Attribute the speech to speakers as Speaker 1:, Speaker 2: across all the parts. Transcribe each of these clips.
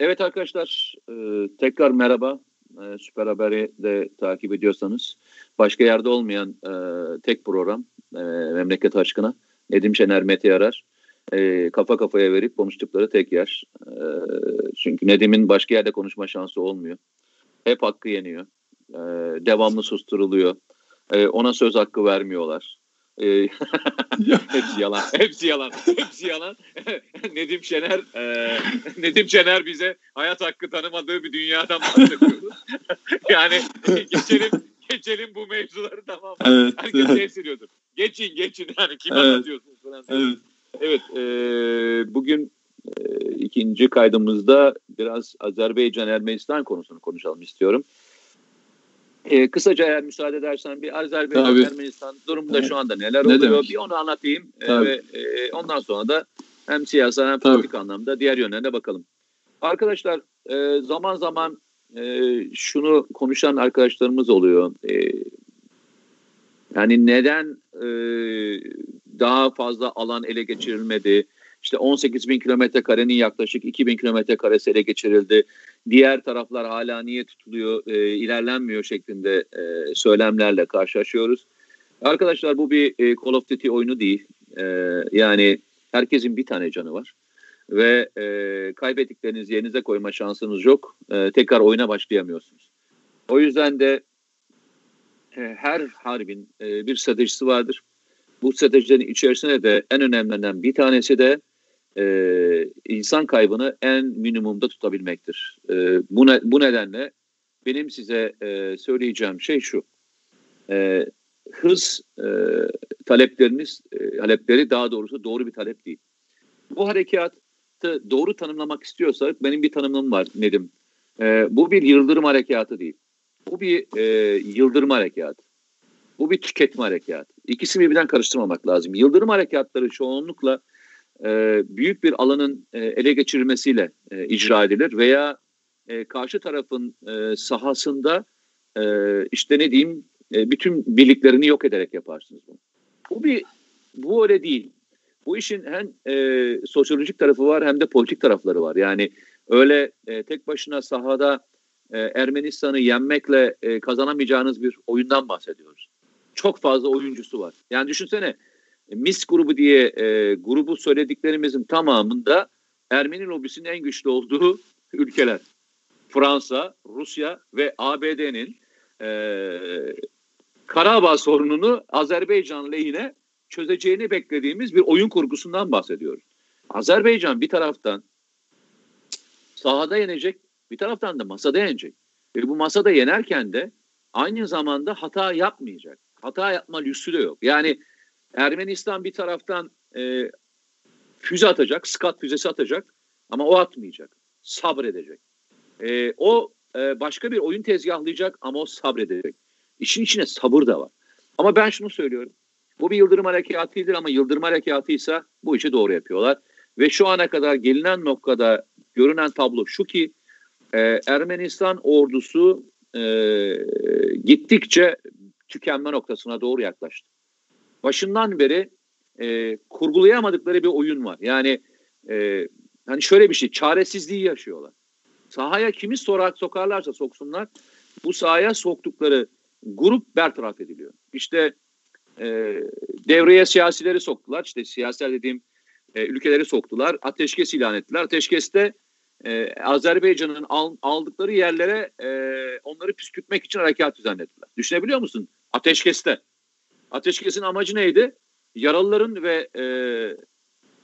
Speaker 1: Evet arkadaşlar e, tekrar merhaba. E, Süper Haber'i de takip ediyorsanız başka yerde olmayan e, tek program e, Memleket Aşkına Nedim Şener Mete Yarar e, kafa kafaya verip konuştukları tek yer. E, çünkü Nedim'in başka yerde konuşma şansı olmuyor. Hep hakkı yeniyor. E, devamlı susturuluyor. E, ona söz hakkı vermiyorlar. E, hepsi yalan. Hepsi yalan. Hepsi yalan. Nedim Şener e, Nedim Şener bize hayat hakkı tanımadığı bir dünyadan bahsediyoruz. yani geçelim geçelim bu mevzuları tamam?
Speaker 2: Evet.
Speaker 1: Herkes evet. sevsiliyordur. Geçin geçin yani kim evet. anlatıyorsunuz falan. Evet. Evet e, bugün e, ikinci kaydımızda biraz Azerbaycan-Ermenistan konusunu konuşalım istiyorum. E, kısaca eğer müsaade edersen bir Azerbaycan-Ermenistan durumunda evet. şu anda neler ne oluyor demek? bir onu anlatayım. E, ve e, ondan sonra da hem siyasi hem politik anlamda diğer yönlerine bakalım. Arkadaşlar e, zaman zaman e, şunu konuşan arkadaşlarımız oluyor. E, yani neden e, daha fazla alan ele geçirilmedi? İşte 18 bin kilometre karenin yaklaşık 2 bin kilometre karesi ele geçirildi. Diğer taraflar hala niye tutuluyor, e, ilerlenmiyor şeklinde e, söylemlerle karşılaşıyoruz. Arkadaşlar bu bir e, Call of Duty oyunu değil. E, yani herkesin bir tane canı var. Ve e, kaybettiklerinizi yerinize koyma şansınız yok. E, tekrar oyuna başlayamıyorsunuz. O yüzden de e, her harbin e, bir stratejisi vardır. Bu stratejilerin içerisinde de en önemlilerinden bir tanesi de e, insan kaybını en minimumda tutabilmektir. E, bu, ne, bu nedenle benim size e, söyleyeceğim şey şu. E, hız e, talepleriniz, e, talepleri daha doğrusu doğru bir talep değil. Bu harekatı doğru tanımlamak istiyorsak benim bir tanımım var Nedim. E, bu bir yıldırım harekatı değil. Bu bir e, yıldırım harekatı. Bu bir tüketme harekatı. İkisini birbirinden karıştırmamak lazım. Yıldırım harekatları çoğunlukla e, büyük bir alanın e, ele geçirilmesiyle e, icra edilir veya e, karşı tarafın e, sahasında e, işte ne diyeyim e, bütün birliklerini yok ederek yaparsınız bunu. Bu bir bu öyle değil. Bu işin hem e, sosyolojik tarafı var hem de politik tarafları var. Yani öyle e, tek başına sahada e, Ermenistan'ı yenmekle e, kazanamayacağınız bir oyundan bahsediyoruz. Çok fazla oyuncusu var. Yani düşünsene MIS grubu diye e, grubu söylediklerimizin tamamında Ermeni lobisinin en güçlü olduğu ülkeler. Fransa, Rusya ve ABD'nin e, Karabağ sorununu Azerbaycan lehine çözeceğini beklediğimiz bir oyun kurgusundan bahsediyoruz. Azerbaycan bir taraftan sahada yenecek, bir taraftan da masada yenecek. Ve bu masada yenerken de aynı zamanda hata yapmayacak. Hata yapma lüksü de yok. Yani Ermenistan bir taraftan e, füze atacak, skat füzesi atacak ama o atmayacak. Sabredecek. E, o e, başka bir oyun tezgahlayacak ama o sabredecek. İşin içine sabır da var. Ama ben şunu söylüyorum. Bu bir yıldırım harekatıydır ama yıldırım harekatıysa bu işi doğru yapıyorlar. Ve şu ana kadar gelinen noktada görünen tablo şu ki e, Ermenistan ordusu e, gittikçe tükenme noktasına doğru yaklaştı başından beri e, kurgulayamadıkları bir oyun var. Yani e, hani şöyle bir şey çaresizliği yaşıyorlar. Sahaya kimi sorak sokarlarsa soksunlar bu sahaya soktukları grup bertaraf ediliyor. İşte e, devreye siyasileri soktular. İşte siyasiler dediğim e, ülkeleri soktular. Ateşkes ilan ettiler. Ateşkeste e, Azerbaycan'ın al, aldıkları yerlere e, onları püskürtmek için harekat düzenlediler. Düşünebiliyor musun? Ateşkeste. Ateşkesin amacı neydi? Yaralıların ve e,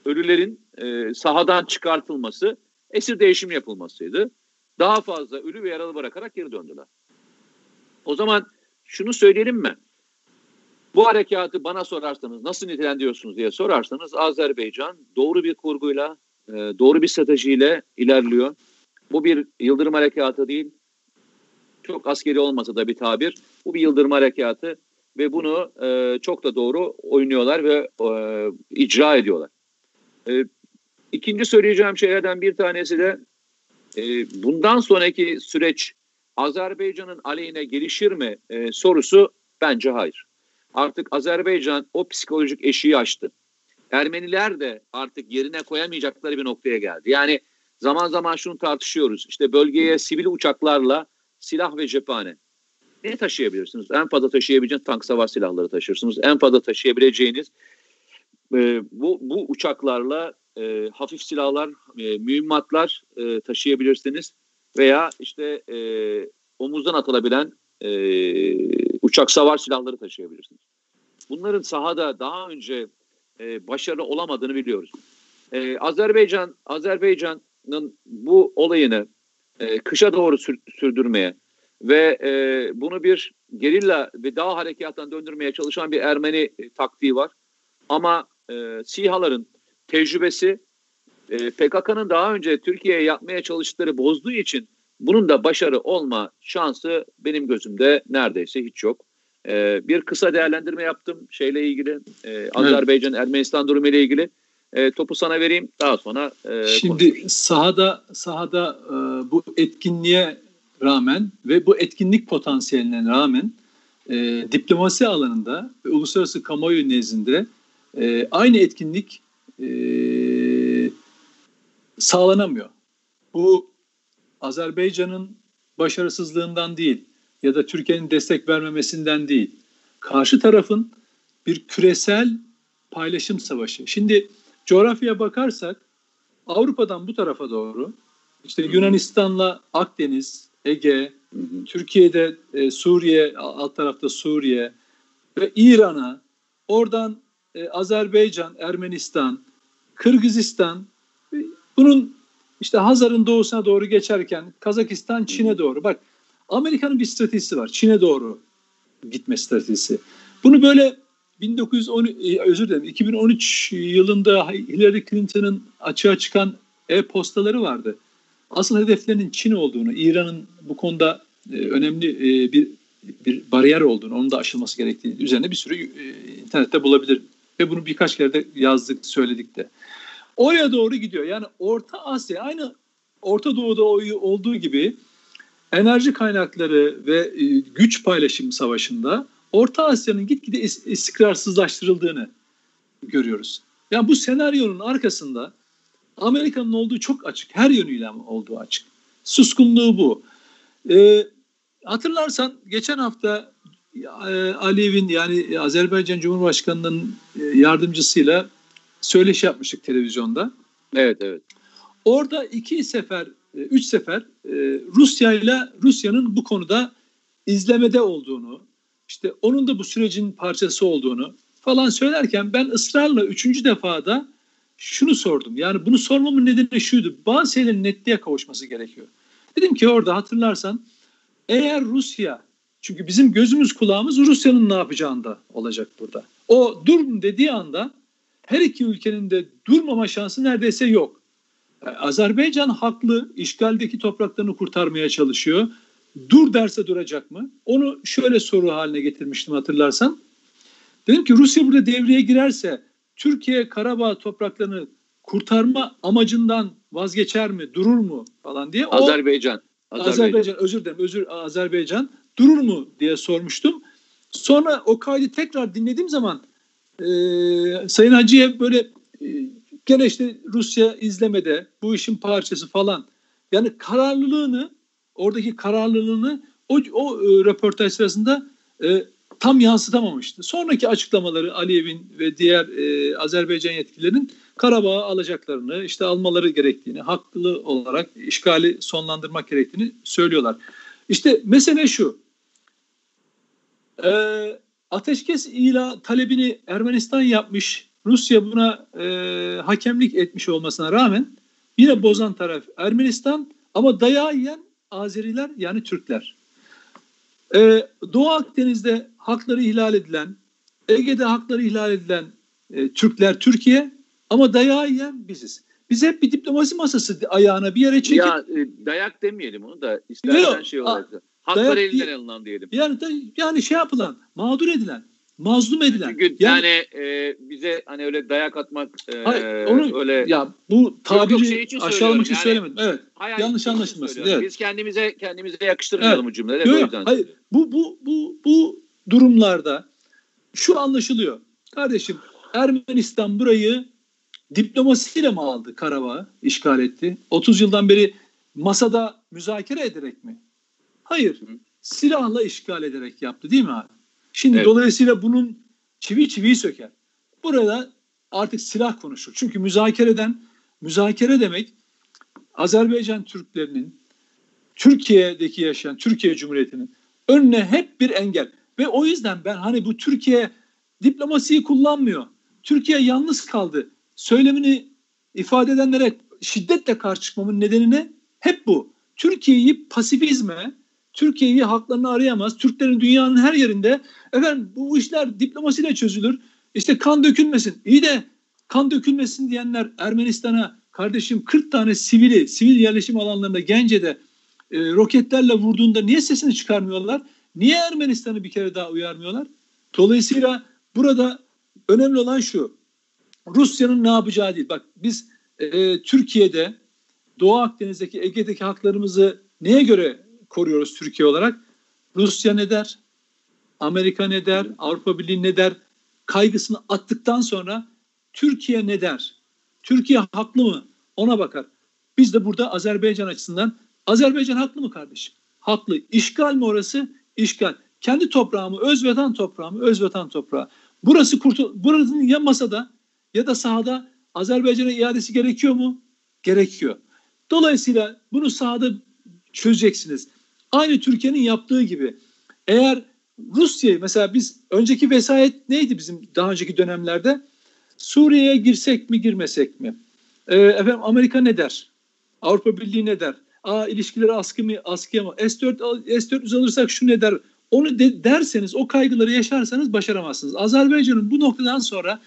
Speaker 1: ölülerin e, sahadan çıkartılması, esir değişimi yapılmasıydı. Daha fazla ölü ve yaralı bırakarak geri döndüler. O zaman şunu söyleyelim mi? Bu harekatı bana sorarsanız nasıl nitelendiriyorsunuz diye sorarsanız Azerbaycan doğru bir kurguyla, e, doğru bir stratejiyle ilerliyor. Bu bir yıldırım harekatı değil. Çok askeri olmasa da bir tabir. Bu bir yıldırım harekatı ve bunu e, çok da doğru oynuyorlar ve e, icra ediyorlar. E, ikinci söyleyeceğim şeylerden bir tanesi de e, bundan sonraki süreç Azerbaycan'ın aleyhine gelişir mi e, sorusu bence hayır. Artık Azerbaycan o psikolojik eşiği aştı. Ermeniler de artık yerine koyamayacakları bir noktaya geldi. Yani zaman zaman şunu tartışıyoruz. İşte bölgeye sivil uçaklarla silah ve cephane. Ne taşıyabilirsiniz? En fazla taşıyabileceğiniz tank savaş silahları taşırsınız. En fazla taşıyabileceğiniz e, bu, bu uçaklarla e, hafif silahlar, e, mühimmatlar e, taşıyabilirsiniz. Veya işte e, omuzdan atılabilen e, uçak savar silahları taşıyabilirsiniz. Bunların sahada daha önce e, başarılı olamadığını biliyoruz. E, Azerbaycan Azerbaycan'ın bu olayını e, kışa doğru sür, sürdürmeye ve e, bunu bir gerilla ve dağ harekatından döndürmeye çalışan bir Ermeni e, taktiği var. Ama e, SİHA'ların tecrübesi e, PKK'nın daha önce Türkiye'ye yapmaya çalıştıkları bozduğu için bunun da başarı olma şansı benim gözümde neredeyse hiç yok. E, bir kısa değerlendirme yaptım şeyle ilgili e, Azerbaycan evet. Ermenistan durumu ile ilgili. E, topu sana vereyim daha sonra.
Speaker 2: E, Şimdi konuşuruz. sahada sahada e, bu etkinliğe rağmen ve bu etkinlik potansiyeline rağmen e, diplomasi alanında ve uluslararası kamuoyu nezdinde e, aynı etkinlik e, sağlanamıyor. Bu Azerbaycan'ın başarısızlığından değil ya da Türkiye'nin destek vermemesinden değil. Karşı tarafın bir küresel paylaşım savaşı. Şimdi coğrafyaya bakarsak Avrupa'dan bu tarafa doğru işte Yunanistan'la Akdeniz, Ege, Türkiye'de e, Suriye, alt tarafta Suriye ve İran'a, oradan e, Azerbaycan, Ermenistan, Kırgızistan, e, bunun işte Hazar'ın doğusuna doğru geçerken Kazakistan, Çin'e doğru. Bak Amerika'nın bir stratejisi var. Çin'e doğru gitme stratejisi. Bunu böyle 1910 e, özür dilerim 2013 yılında Hillary Clinton'ın açığa çıkan e-postaları vardı. Asıl hedeflerinin Çin olduğunu, İran'ın bu konuda e, önemli e, bir bir bariyer olduğunu, onun da aşılması gerektiğini üzerine bir sürü e, internette bulabilir ve bunu birkaç kere de yazdık, söyledik de. Oraya doğru gidiyor. Yani Orta Asya aynı Orta Doğu'da olduğu gibi enerji kaynakları ve güç paylaşım savaşında Orta Asya'nın gitgide istikrarsızlaştırıldığını görüyoruz. Yani bu senaryonun arkasında Amerika'nın olduğu çok açık. Her yönüyle olduğu açık. Suskunluğu bu. Ee, hatırlarsan geçen hafta e, Aliyev'in yani Azerbaycan Cumhurbaşkanı'nın e, yardımcısıyla söyleşi yapmıştık televizyonda.
Speaker 1: Evet evet.
Speaker 2: Orada iki sefer, e, üç sefer Rusya ile Rusya'nın bu konuda izlemede olduğunu, işte onun da bu sürecin parçası olduğunu falan söylerken ben ısrarla üçüncü defada şunu sordum. Yani bunu sormamın nedeni şuydu. Bazı şeylerin netliğe kavuşması gerekiyor. Dedim ki orada hatırlarsan eğer Rusya çünkü bizim gözümüz kulağımız Rusya'nın ne yapacağında olacak burada. O dur dediği anda her iki ülkenin de durmama şansı neredeyse yok. E, Azerbaycan haklı, işgaldeki topraklarını kurtarmaya çalışıyor. Dur derse duracak mı? Onu şöyle soru haline getirmiştim hatırlarsan. Dedim ki Rusya burada devreye girerse Türkiye Karabağ topraklarını kurtarma amacından vazgeçer mi, durur mu falan diye.
Speaker 1: O, Azerbaycan.
Speaker 2: Azerbaycan. Azerbaycan özür dilerim, özür Azerbaycan durur mu diye sormuştum. Sonra o kaydı tekrar dinlediğim zaman e, Sayın Hacı'ya böyle e, gene işte Rusya izlemede bu işin parçası falan. Yani kararlılığını oradaki kararlılığını o, o e, röportaj sırasında e, tam yansıtamamıştı. Sonraki açıklamaları Aliyev'in ve diğer e, Azerbaycan yetkililerinin Karabağ'ı alacaklarını, işte almaları gerektiğini, haklı olarak işgali sonlandırmak gerektiğini söylüyorlar. İşte mesele şu. E, ateşkes ila talebini Ermenistan yapmış, Rusya buna e, hakemlik etmiş olmasına rağmen yine bozan taraf Ermenistan ama dayağı yiyen Azeriler yani Türkler. Ee, Doğu Akdeniz'de hakları ihlal edilen, Ege'de hakları ihlal edilen e, Türkler Türkiye ama dayağı yiyen biziz. Biz hep bir diplomasi masası ayağına bir yere çekip...
Speaker 1: Ya e, dayak demeyelim onu da istersen şey olarak da. Haklar elinden alınan diyelim.
Speaker 2: Yani, yani şey yapılan, mağdur edilen, mazlum edilen.
Speaker 1: Çünkü yani, yani e, bize hani öyle dayak atmak e,
Speaker 2: hayır, onu, öyle ya bu tabiri şey için aşağılamak için yani, söylemedim. Evet. Yanlış anlaşılmasın. Evet.
Speaker 1: Biz kendimize kendimize yakıştırmayalım evet. bu cümleleri. Yok,
Speaker 2: yüzden hayır. Bu bu bu bu durumlarda şu anlaşılıyor. Kardeşim Ermenistan burayı diplomasiyle mi aldı Karabağ'ı, işgal etti? 30 yıldan beri masada müzakere ederek mi? Hayır. Silahla işgal ederek yaptı değil mi abi? Şimdi evet. dolayısıyla bunun çivi çiviyi söker. Burada artık silah konuşur. Çünkü müzakereden müzakere demek Azerbaycan Türklerinin Türkiye'deki yaşayan Türkiye Cumhuriyeti'nin önüne hep bir engel. Ve o yüzden ben hani bu Türkiye diplomasiyi kullanmıyor. Türkiye yalnız kaldı. Söylemini ifade edenlere şiddetle karşı çıkmamın nedeni ne? Hep bu. Türkiye'yi pasifizme, Türkiye'yi haklarını arayamaz. Türklerin dünyanın her yerinde efendim bu işler diplomasiyle çözülür. İşte kan dökülmesin. İyi de kan dökülmesin diyenler Ermenistan'a kardeşim 40 tane sivili, sivil yerleşim alanlarında Gence'de e, roketlerle vurduğunda niye sesini çıkarmıyorlar? Niye Ermenistan'ı bir kere daha uyarmıyorlar? Dolayısıyla burada önemli olan şu. Rusya'nın ne yapacağı değil. Bak biz e, Türkiye'de Doğu Akdeniz'deki Ege'deki haklarımızı neye göre koruyoruz Türkiye olarak? Rusya ne der? Amerika ne der? Avrupa Birliği ne der? Kaygısını attıktan sonra Türkiye ne der? Türkiye haklı mı? Ona bakar. Biz de burada Azerbaycan açısından Azerbaycan haklı mı kardeşim? Haklı. İşgal mi orası? İşgal. Kendi toprağımı, özvatan toprağımı, özvatan toprağı. Burası kurtul buranın ya masada ya da sahada Azerbaycan'a iadesi gerekiyor mu? Gerekiyor. Dolayısıyla bunu sahada çözeceksiniz. Aynı Türkiye'nin yaptığı gibi. Eğer Rusya'yı mesela biz önceki vesayet neydi bizim daha önceki dönemlerde? Suriye'ye girsek mi girmesek mi? Ee, efendim Amerika ne der? Avrupa Birliği ne der? Aa ilişkileri askı mı askıya mı? S4 S400 alırsak şu ne der? Onu de, derseniz o kaygıları yaşarsanız başaramazsınız. Azerbaycan'ın bu noktadan sonra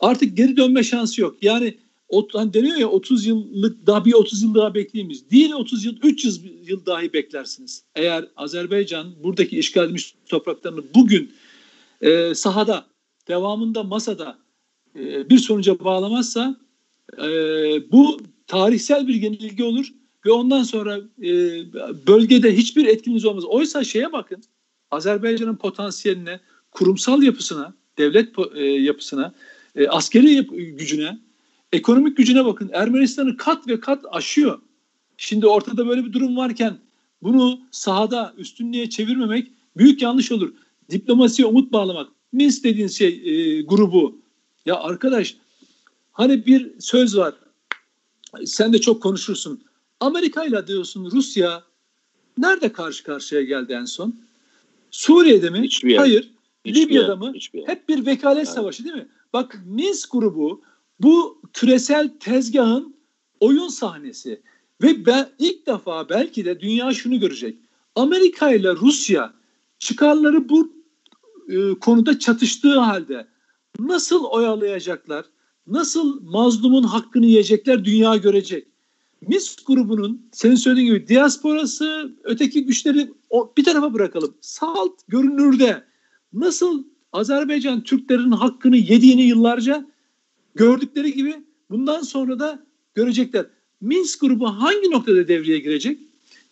Speaker 2: artık geri dönme şansı yok. Yani o, hani deniyor ya 30 yıllık daha bir 30 yıl daha bekleyemiz. Değil 30 yıl 300 yıl dahi beklersiniz. Eğer Azerbaycan buradaki işgal edilmiş topraklarını bugün e, sahada devamında masada e, bir sonuca bağlamazsa e, bu tarihsel bir yenilgi olur ve ondan sonra e, bölgede hiçbir etkiniz olmaz. Oysa şeye bakın Azerbaycan'ın potansiyeline, kurumsal yapısına, devlet e, yapısına, e, askeri yap- gücüne, ekonomik gücüne bakın. Ermenistan'ı kat ve kat aşıyor. Şimdi ortada böyle bir durum varken bunu sahada üstünlüğe çevirmemek büyük yanlış olur. Diplomasiye umut bağlamak. Minsk dediğin şey e, grubu. Ya arkadaş hani bir söz var. Sen de çok konuşursun. Amerika ile diyorsun Rusya nerede karşı karşıya geldi en son? Suriye'de mi? Hiçbir yer. Hayır. Hiçbir Libya'da yer. mı? Hiçbir yer. Hep bir vekalet yani. savaşı değil mi? Bak Minsk grubu bu küresel tezgahın oyun sahnesi. Ve ben ilk defa belki de dünya şunu görecek. Amerika ile Rusya çıkarları bu e, konuda çatıştığı halde nasıl oyalayacaklar? Nasıl mazlumun hakkını yiyecekler dünya görecek. Minsk grubunun senin söylediğin gibi diasporası, öteki güçleri bir tarafa bırakalım. Salt görünürde nasıl Azerbaycan Türklerin hakkını yediğini yıllarca gördükleri gibi bundan sonra da görecekler. Minsk grubu hangi noktada devreye girecek?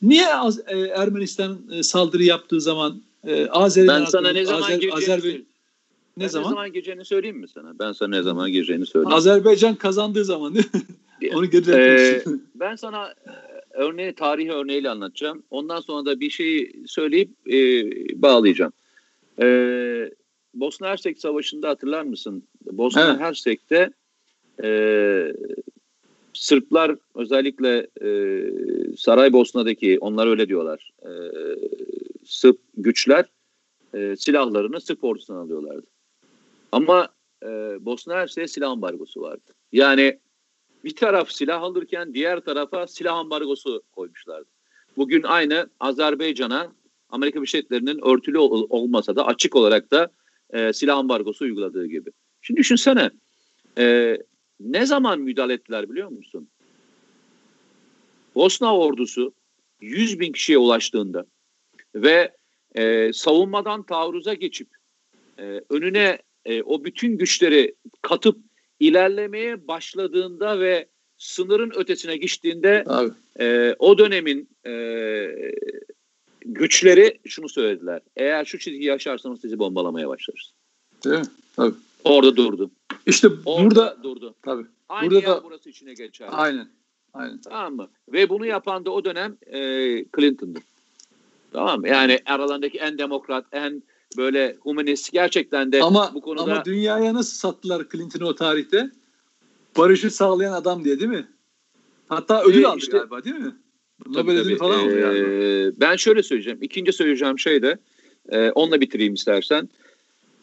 Speaker 2: Niye Az, e, Ermenistan e, saldırı yaptığı zaman e, Azerbaycan
Speaker 1: Ben sana ne zaman Azer, gireceğini Azerbe ne ben zaman? Ne zaman gireceğini söyleyeyim mi sana? Ben sana ne zaman gireceğini söyleyeyim.
Speaker 2: Azerbaycan kazandığı zaman değil mi? Onu
Speaker 1: geride ee, Ben sana e, örneği, tarihi örneğiyle anlatacağım. Ondan sonra da bir şey söyleyip e, bağlayacağım. E, Bosna Hersek Savaşı'nda hatırlar mısın? Bosna evet. Hersek'te e, Sırplar özellikle e, Saraybosna'daki onlar öyle diyorlar. E, Sırp güçler e, silahlarını Sırp ordusundan alıyorlardı. Ama e, Bosna Hersek'e silah ambargosu vardı. Yani bir taraf silah alırken diğer tarafa silah ambargosu koymuşlardı. Bugün aynı Azerbaycan'a Amerika Birleşik Devletleri'nin örtülü ol, olmasa da açık olarak da e, silah ambargosu uyguladığı gibi. Şimdi düşünsene e, ne zaman müdahale ettiler biliyor musun? Bosna ordusu 100 bin kişiye ulaştığında ve e, savunmadan taarruza geçip e, önüne e, o bütün güçleri katıp ilerlemeye başladığında ve sınırın ötesine geçtiğinde e, o dönemin e, güçleri şunu söylediler. Eğer şu çizgiyi aşarsanız sizi bombalamaya başlarız.
Speaker 2: Değil mi? Tabii.
Speaker 1: Orada durdu.
Speaker 2: İşte Orada burada
Speaker 1: durdu.
Speaker 2: Tabii.
Speaker 1: Aynı burada da burası içine geçer.
Speaker 2: Aynen. Aynen.
Speaker 1: Tamam mı? Ve bunu yapan da o dönem e, Clinton'dı. Tamam mı? Yani aralarındaki en demokrat, en böyle humanist gerçekten de
Speaker 2: ama, bu konuda... Ama dünyaya nasıl sattılar Clinton'ı o tarihte? Barışı sağlayan adam diye değil mi? Hatta ödül ee, aldı işte, galiba değil mi? Nobel ödülü falan aldı
Speaker 1: yani. Ee, ben şöyle söyleyeceğim. İkinci söyleyeceğim şey de e, onunla bitireyim istersen.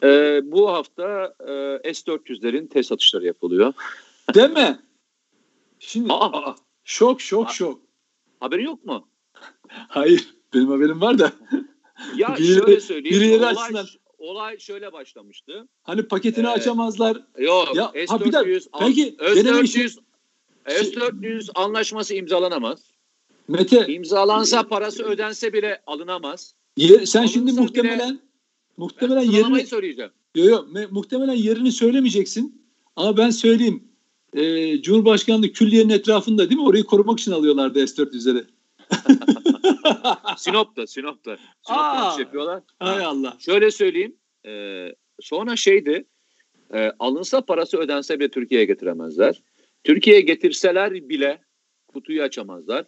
Speaker 1: E, bu hafta e, S-400'lerin test atışları yapılıyor.
Speaker 2: Değil mi? Şimdi aa, aa, şok şok aa, şok.
Speaker 1: Haberin yok mu?
Speaker 2: Hayır. Benim haberim var da.
Speaker 1: Ya biri, şöyle söyleyeyim. Birileri olay, açsınlar. olay şöyle başlamıştı.
Speaker 2: Hani paketini ee, açamazlar.
Speaker 1: Yok. Ya, S-400, ha, bir dakika, peki, S-400, S-400 anlaşması imzalanamaz. Mete. İmzalansa parası ödense bile alınamaz.
Speaker 2: Yer, sen Alınsa şimdi muhtemelen bile, muhtemelen yerini
Speaker 1: söyleyeceğim.
Speaker 2: Yok yok muhtemelen yerini söylemeyeceksin. Ama ben söyleyeyim. Ee, Cumhurbaşkanlığı külliyenin etrafında değil mi? Orayı korumak için alıyorlardı S-400'leri.
Speaker 1: Sinop'ta, Sinop'ta. Sinop'ta yapıyorlar.
Speaker 2: Hay Allah.
Speaker 1: Şöyle söyleyeyim. E, sonra şeydi. E, alınsa parası ödense bile Türkiye'ye getiremezler. Türkiye'ye getirseler bile kutuyu açamazlar.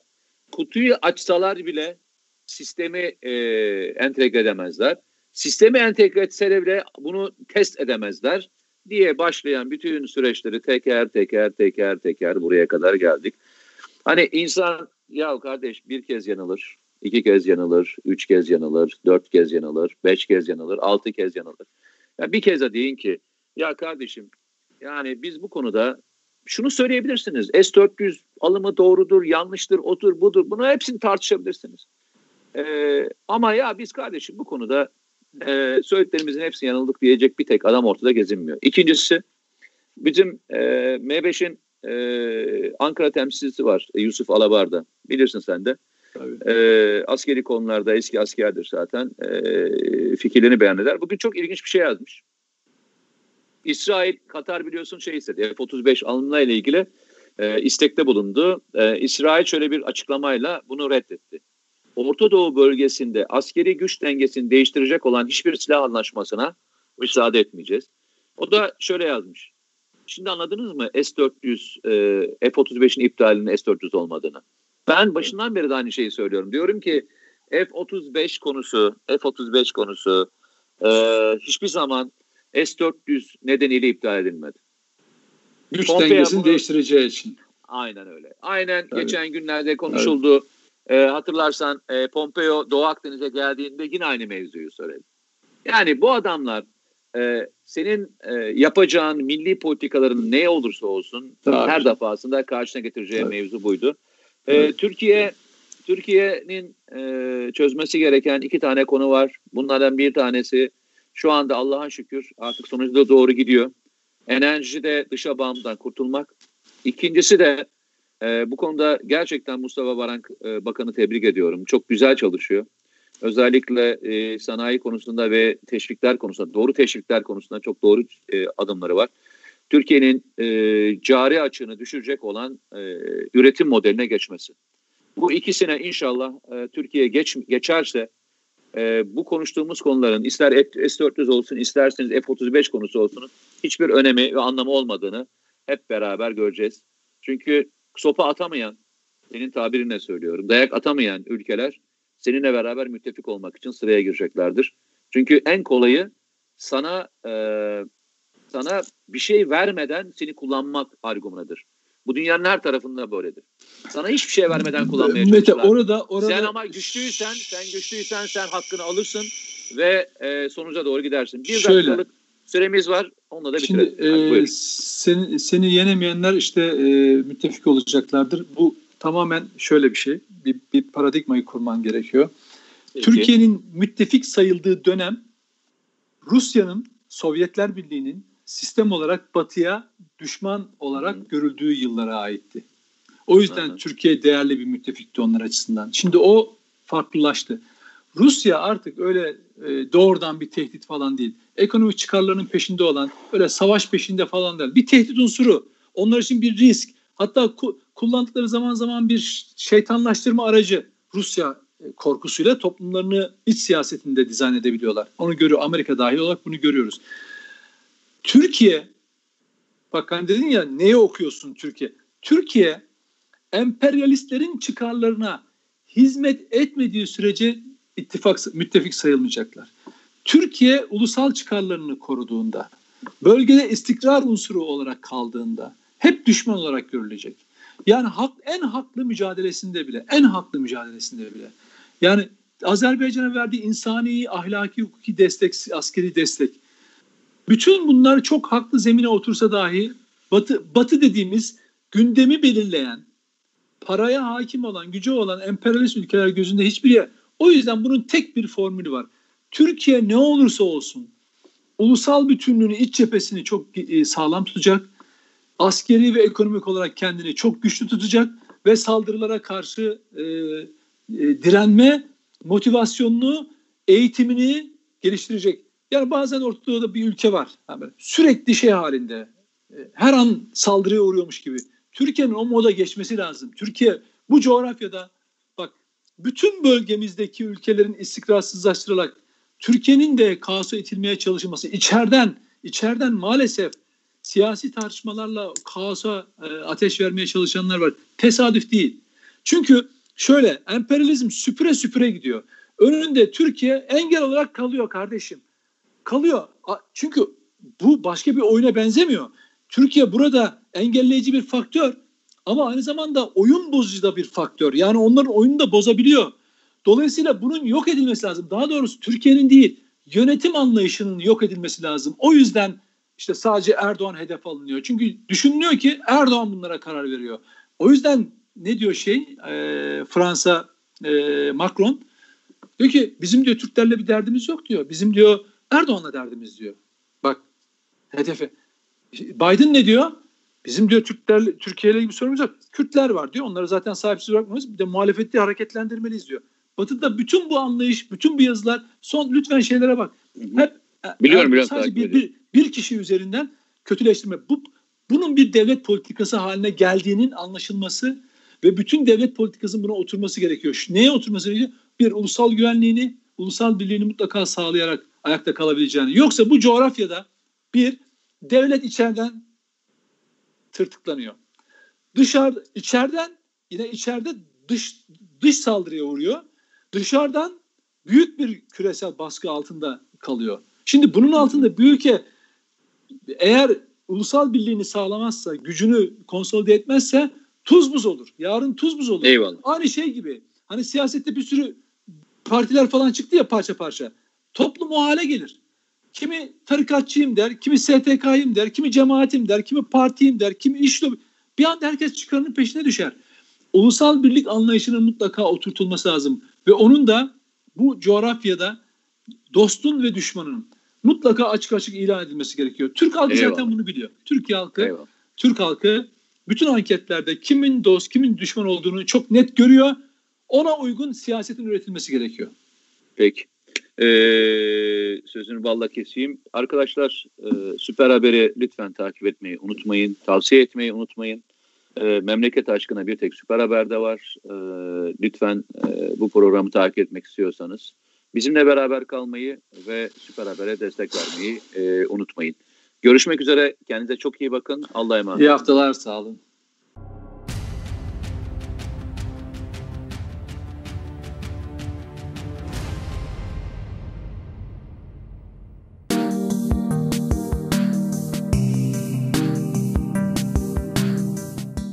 Speaker 1: Kutuyu açsalar bile sistemi e, entegre edemezler. Sistemi entegre etseler bile bunu test edemezler diye başlayan bütün süreçleri teker teker teker teker buraya kadar geldik. Hani insan ya kardeş bir kez yanılır, iki kez yanılır, üç kez yanılır, dört kez yanılır, beş kez yanılır, altı kez yanılır. Ya bir kez de deyin ki ya kardeşim yani biz bu konuda şunu söyleyebilirsiniz. S-400 alımı doğrudur, yanlıştır, otur, budur. Bunu hepsini tartışabilirsiniz. Ee, ama ya biz kardeşim bu konuda e, söylediklerimizin hepsini yanıldık diyecek bir tek adam ortada gezinmiyor. İkincisi bizim e, M5'in e, Ankara temsilcisi var Yusuf Alabar'da. Bilirsin sen de. E, askeri konularda eski askerdir zaten. E, fikirlerini beyan eder. Bugün çok ilginç bir şey yazmış. İsrail, Katar biliyorsun şey istedi. F-35 alımla ile ilgili e, istekte bulundu. E, İsrail şöyle bir açıklamayla bunu reddetti. Orta Doğu bölgesinde askeri güç dengesini değiştirecek olan hiçbir silah anlaşmasına müsaade etmeyeceğiz. O da şöyle yazmış. Şimdi anladınız mı S-400, e, F-35'in iptalinin S-400 olmadığını? Ben başından beri de aynı şeyi söylüyorum. Diyorum ki F-35 konusu, F-35 konusu e, hiçbir zaman S-400 nedeniyle iptal edilmedi.
Speaker 2: Güç Pompeo dengesini bunu, değiştireceği için.
Speaker 1: Aynen öyle. Aynen Tabii. geçen günlerde konuşuldu. Evet. E, hatırlarsan e, Pompeo Doğu Akdeniz'e geldiğinde yine aynı mevzuyu söyledi. Yani bu adamlar e, senin e, yapacağın milli politikaların ne olursa olsun Tabii. her defasında karşına getireceği evet. mevzu buydu. E, evet. Türkiye Türkiye'nin e, çözmesi gereken iki tane konu var. Bunlardan bir tanesi şu anda Allah'a şükür artık sonuçta doğru gidiyor. Enerjide dışa bağımdan kurtulmak. İkincisi de e, bu konuda gerçekten Mustafa Barank e, Bakanı tebrik ediyorum. Çok güzel çalışıyor. Özellikle e, sanayi konusunda ve teşvikler konusunda, doğru teşvikler konusunda çok doğru e, adımları var. Türkiye'nin e, cari açığını düşürecek olan e, üretim modeline geçmesi. Bu ikisine inşallah e, Türkiye geç, geçerse e, bu konuştuğumuz konuların ister S-400 olsun isterseniz F-35 konusu olsun hiçbir önemi ve anlamı olmadığını hep beraber göreceğiz. Çünkü sopa atamayan, senin tabirinle söylüyorum, dayak atamayan ülkeler seninle beraber müttefik olmak için sıraya gireceklerdir. Çünkü en kolayı sana e, sana bir şey vermeden seni kullanmak argümanıdır. Bu dünyanın her tarafında böyledir. Sana hiçbir şey vermeden kullanmaya Mete.
Speaker 2: Orada, orada...
Speaker 1: Sen ama güçlüysen, sen güçlüysen sen hakkını alırsın ve e, sonuca doğru gidersin. Bir Şöyle, dakikalık süremiz var. Onunla da bitirelim.
Speaker 2: Şimdi, e, seni, seni yenemeyenler işte e, müttefik olacaklardır. Bu tamamen şöyle bir şey. Bir, bir paradigmayı kurman gerekiyor. Türkiye'nin müttefik sayıldığı dönem Rusya'nın, Sovyetler Birliği'nin sistem olarak batıya düşman olarak Hı. görüldüğü yıllara aitti. O yüzden Hı. Türkiye değerli bir müttefikti onlar açısından. Şimdi o farklılaştı. Rusya artık öyle e, doğrudan bir tehdit falan değil. Ekonomik çıkarlarının peşinde olan, öyle savaş peşinde falan değil. Bir tehdit unsuru. Onlar için bir risk. Hatta ku- kullandıkları zaman zaman bir şeytanlaştırma aracı Rusya e, korkusuyla toplumlarını iç siyasetinde dizayn edebiliyorlar. Onu görüyor Amerika dahil olarak bunu görüyoruz. Türkiye Bak hani dedin ya neyi okuyorsun Türkiye? Türkiye emperyalistlerin çıkarlarına hizmet etmediği sürece ittifak müttefik sayılmayacaklar. Türkiye ulusal çıkarlarını koruduğunda, bölgede istikrar unsuru olarak kaldığında hep düşman olarak görülecek. Yani hak, en haklı mücadelesinde bile, en haklı mücadelesinde bile. Yani Azerbaycan'a verdiği insani, ahlaki, hukuki destek, askeri destek. Bütün bunlar çok haklı zemine otursa dahi Batı, batı dediğimiz gündemi belirleyen, paraya hakim olan, gücü olan emperyalist ülkeler gözünde hiçbir yer. O yüzden bunun tek bir formülü var. Türkiye ne olursa olsun ulusal bütünlüğünü, iç cephesini çok e, sağlam tutacak. Askeri ve ekonomik olarak kendini çok güçlü tutacak ve saldırılara karşı e, e, direnme motivasyonunu, eğitimini geliştirecek. Yani bazen ortada bir ülke var. Yani sürekli şey halinde, e, her an saldırıya uğruyormuş gibi. Türkiye'nin o moda geçmesi lazım. Türkiye bu coğrafyada bak bütün bölgemizdeki ülkelerin istikrarsızlaştırılarak Türkiye'nin de kaosa itilmeye çalışılması içeriden içeriden maalesef siyasi tartışmalarla kaosa e, ateş vermeye çalışanlar var. Tesadüf değil. Çünkü şöyle emperyalizm süpüre süpüre gidiyor. Önünde Türkiye engel olarak kalıyor kardeşim. Kalıyor. Çünkü bu başka bir oyuna benzemiyor. Türkiye burada engelleyici bir faktör ama aynı zamanda oyun bozucu da bir faktör. Yani onların oyunu da bozabiliyor. Dolayısıyla bunun yok edilmesi lazım. Daha doğrusu Türkiye'nin değil, yönetim anlayışının yok edilmesi lazım. O yüzden işte sadece Erdoğan hedef alınıyor. Çünkü düşünülüyor ki Erdoğan bunlara karar veriyor. O yüzden ne diyor şey e, Fransa e, Macron diyor ki bizim diyor Türklerle bir derdimiz yok diyor. Bizim diyor Erdoğan'la derdimiz diyor. Bak hedefe. Biden ne diyor? Bizim diyor Türkler Türkiye ile ilgili sorunumuz yok. Kürtler var diyor. Onları zaten sahipsiz bırakmamız. Bir de muhalefeti hareketlendirmeliyiz diyor. Batı'da bütün bu anlayış, bütün bu yazılar son lütfen şeylere bak. Hep
Speaker 1: biliyorum biraz
Speaker 2: sadece bir, bir, bir kişi üzerinden kötüleştirme. Bu bunun bir devlet politikası haline geldiğinin anlaşılması ve bütün devlet politikasının buna oturması gerekiyor. Neye oturması gerekiyor? Bir ulusal güvenliğini, ulusal birliğini mutlaka sağlayarak ayakta kalabileceğini. Yoksa bu coğrafyada bir devlet içeriden tırtıklanıyor. Dışarı içeriden yine içeride dış dış saldırıya uğruyor. Dışarıdan büyük bir küresel baskı altında kalıyor. Şimdi bunun altında bir ülke eğer ulusal birliğini sağlamazsa, gücünü konsolide etmezse tuz buz olur. Yarın tuz buz olur.
Speaker 1: Eyvallah.
Speaker 2: Aynı şey gibi. Hani siyasette bir sürü partiler falan çıktı ya parça parça. Toplum o hale gelir. Kimi tarikatçıyım der, kimi STK'yım der, kimi cemaatim der, kimi partiyim der, kimi iş Bir anda herkes çıkarının peşine düşer. Ulusal birlik anlayışının mutlaka oturtulması lazım. Ve onun da bu coğrafyada dostun ve düşmanın mutlaka açık açık ilan edilmesi gerekiyor. Türk halkı Eyvallah. zaten bunu biliyor. Türkiye halkı, Eyvallah. Türk halkı bütün anketlerde kimin dost, kimin düşman olduğunu çok net görüyor. Ona uygun siyasetin üretilmesi gerekiyor.
Speaker 1: Peki. Ee, sözünü balla keseyim. Arkadaşlar e, Süper Haber'i lütfen takip etmeyi unutmayın. Tavsiye etmeyi unutmayın. E, memleket aşkına bir tek Süper Haber'de var. E, lütfen e, bu programı takip etmek istiyorsanız bizimle beraber kalmayı ve Süper Haber'e destek vermeyi e, unutmayın. Görüşmek üzere. Kendinize çok iyi bakın. Allah'a emanet
Speaker 2: İyi haftalar. Sağ olun.